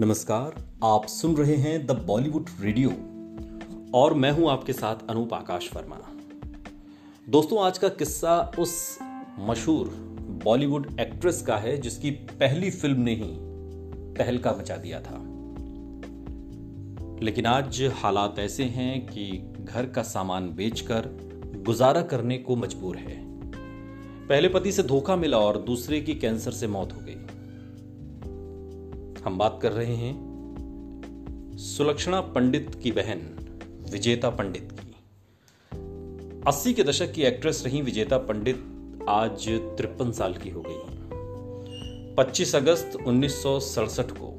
नमस्कार, आप सुन रहे हैं द बॉलीवुड रेडियो और मैं हूँ आपके साथ अनूप आकाश वर्मा। दोस्तों, आज का किस्सा उस मशहूर बॉलीवुड एक्ट्रेस का है जिसकी पहली फ़िल्म ने ही तहलका मचा दिया था। लेकिन आज हालात ऐसे हैं कि घर का सामान बेचकर गुजारा करने को मजबूर है। पहले पति से धोखा मिला और दूसरे की कैंसर से मौत हो गई। हम बात कर रहे हैं सुलक्षणा पंडित की बहन, विजेता पंडित की। अस्सी के दशक की एक्ट्रेस रही विजेता पंडित आज तिरपन साल की हो गई 25 अगस्त उन्नीस सौ सड़सठ को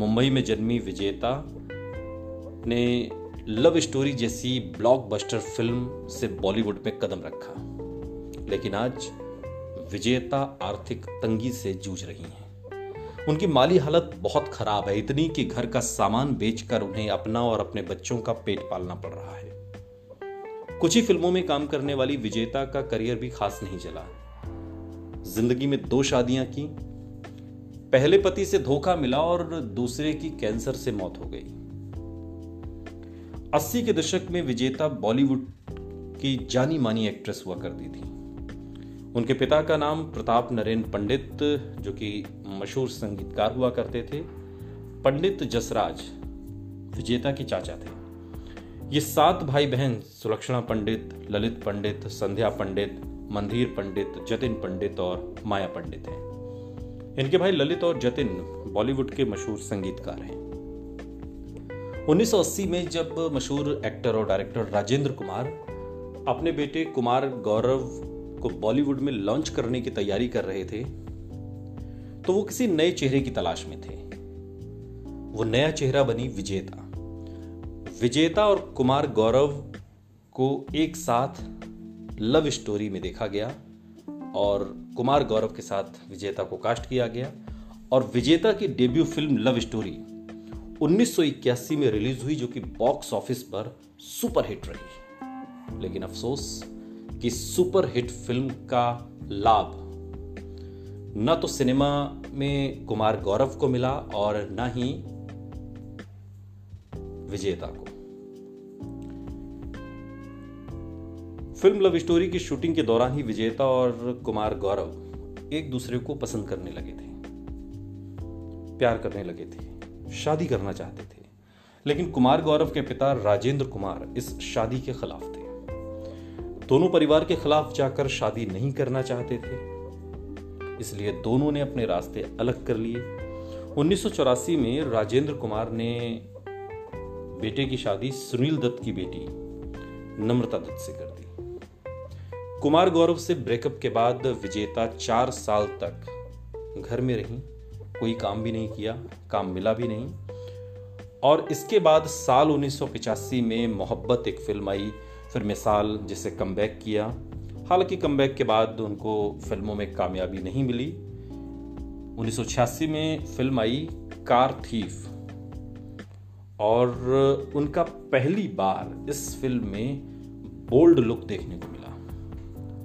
मुंबई में जन्मी विजेता ने लव स्टोरी जैसी ब्लॉकबस्टर फ़िल्म से बॉलीवुड में कदम रखा। लेकिन आज विजेता आर्थिक तंगी से जूझ रही हैं। उनकी माली हालत बहुत खराब है। इतनी कि घर का सामान बेचकर उन्हें अपना और अपने बच्चों का पेट पालना पड़ रहा है। कुछ ही फ़िल्मों में काम करने वाली विजेता का करियर भी खास नहीं चला ज़िंदगी में दो शादियाँ की। पहले पति से धोखा मिला और दूसरे की कैंसर से मौत हो गई। अस्सी के दशक में विजेता बॉलीवुड की जानी मानी एक्ट्रेस हुआ करती थी। उनके पिता का नाम प्रताप नरेंद्र पंडित, जो कि मशहूर संगीतकार हुआ करते थे, पंडित जसराज, विजेता के चाचा थे। ये सात भाई बहन, सुलक्षणा पंडित, ललित पंडित, संध्या पंडित मंदिर पंडित, जतिन पंडित और माया पंडित हैं। इनके भाई ललित और जतिन बॉलीवुड के मशहूर संगीतकार हैं। 1980 में जब मशहूर एक्टर और डायरेक्टर राजेंद्र कुमार अपने बेटे कुमार गौरव को बॉलीवुड में लॉन्च करने की तैयारी कर रहे थे तो वो किसी नए चेहरे की तलाश में थे। वो नया चेहरा बनी विजेता। विजेता और कुमार गौरव को एक साथ लव स्टोरी में देखा गया और कुमार गौरव के साथ विजेता को कास्ट किया गया और विजेता की डेब्यू फ़िल्म लव स्टोरी 1981 में रिलीज़ हुई जो कि बॉक्स ऑफ़िस पर सुपर हिट रही। लेकिन अफसोस कि सुपर हिट फ़िल्म का लाभ न तो सिनेमा में कुमार गौरव को मिला और न ही विजेता को। फ़िल्म लव स्टोरी की शूटिंग के दौरान ही विजेता और कुमार गौरव एक दूसरे को पसंद करने लगे थे, प्यार करने लगे थे, शादी करना चाहते थे। लेकिन कुमार गौरव के पिता राजेंद्र कुमार इस शादी के खिलाफ थे। दोनों परिवार के खिलाफ जाकर शादी नहीं करना चाहते थे। इसलिए दोनों ने अपने रास्ते अलग कर लिए। उन्नीस सौ चौरासी में राजेंद्र कुमार ने बेटे की शादी सुनील दत्त की बेटी नम्रता दत्त से कर दी। कुमार गौरव से ब्रेकअप के बाद विजेता चार साल तक घर में रही, कोई काम भी नहीं किया, काम मिला भी नहीं। और इसके बाद साल उन्नीस में मोहब्बत एक फ़िल्म आई, फिर मिसाल जिसे कम किया। हालाँकि कम के बाद उनको फ़िल्मों में कामयाबी नहीं मिली। 1986 में फ़िल्म आई कार थीफ। और उनका पहली बार इस फ़िल्म में बोल्ड लुक देखने को मिला।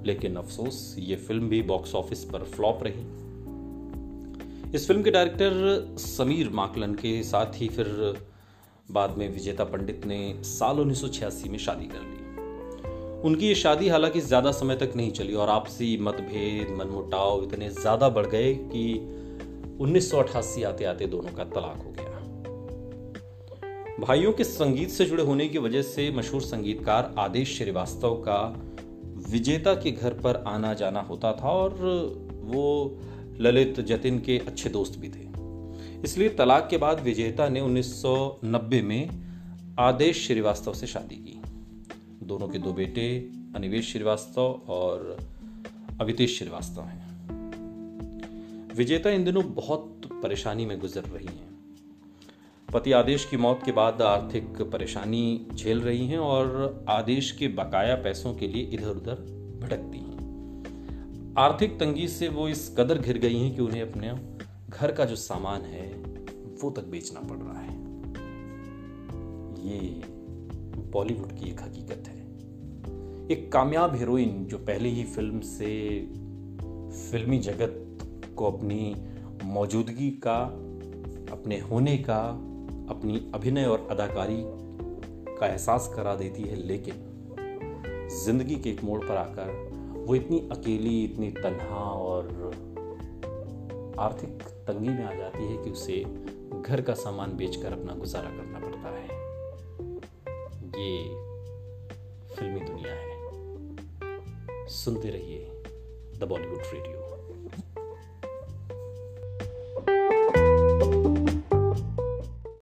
लेकिन अफसोस, ये फ़िल्म भी बॉक्स ऑफ़िस पर फ्लॉप रही। इस फ़िल्म के डायरेक्टर समीर माकलन के साथ ही फिर बाद में विजेता पंडित ने साल उन्नीस सौ छियासी में शादी कर ली। उनकी ये शादी हालाँकि ज़्यादा समय तक नहीं चली और आपसी मतभेद, मनमुटाव इतने ज़्यादा बढ़ गए कि उन्नीस आते आते दोनों का तलाक हो गया। भाइयों के संगीत से जुड़े होने की वजह से मशहूर संगीतकार आदेश श्रीवास्तव का विजेता के घर पर आना जाना होता था और वो ललित, जतिन के अच्छे दोस्त भी थे। इसलिए तलाक के बाद विजेता ने 1990 में आदेश श्रीवास्तव से शादी की। दोनों के दो बेटे अनिवेश श्रीवास्तव और अभितेश श्रीवास्तव हैं। विजेता इन दिनों बहुत परेशानी में गुजर रही हैं। पति आदेश की मौत के बाद आर्थिक परेशानी झेल रही हैं और आदेश के बकाया पैसों के लिए इधर उधर भटकती हैं। आर्थिक तंगी से वो इस कदर घिर गई हैं कि उन्हें अपने घर का जो सामान है, वो तक बेचना पड़ रहा है। ये बॉलीवुड की एक हकीकत है। एक कामयाब हीरोइन जो पहले ही फ़िल्म से फिल्मी जगत को अपनी मौजूदगी का, अपने होने का, अपनी अभिनय और अदाकारी का एहसास करा देती है, लेकिन ज़िंदगी के एक मोड़ पर आकर वो इतनी अकेली, इतनी तन्हा और आर्थिक तंगी में आ जाती है कि उसे घर का सामान बेचकर अपना गुजारा करना पड़ता है। ये सुनते रहिए द बॉलीवुड रेडियो।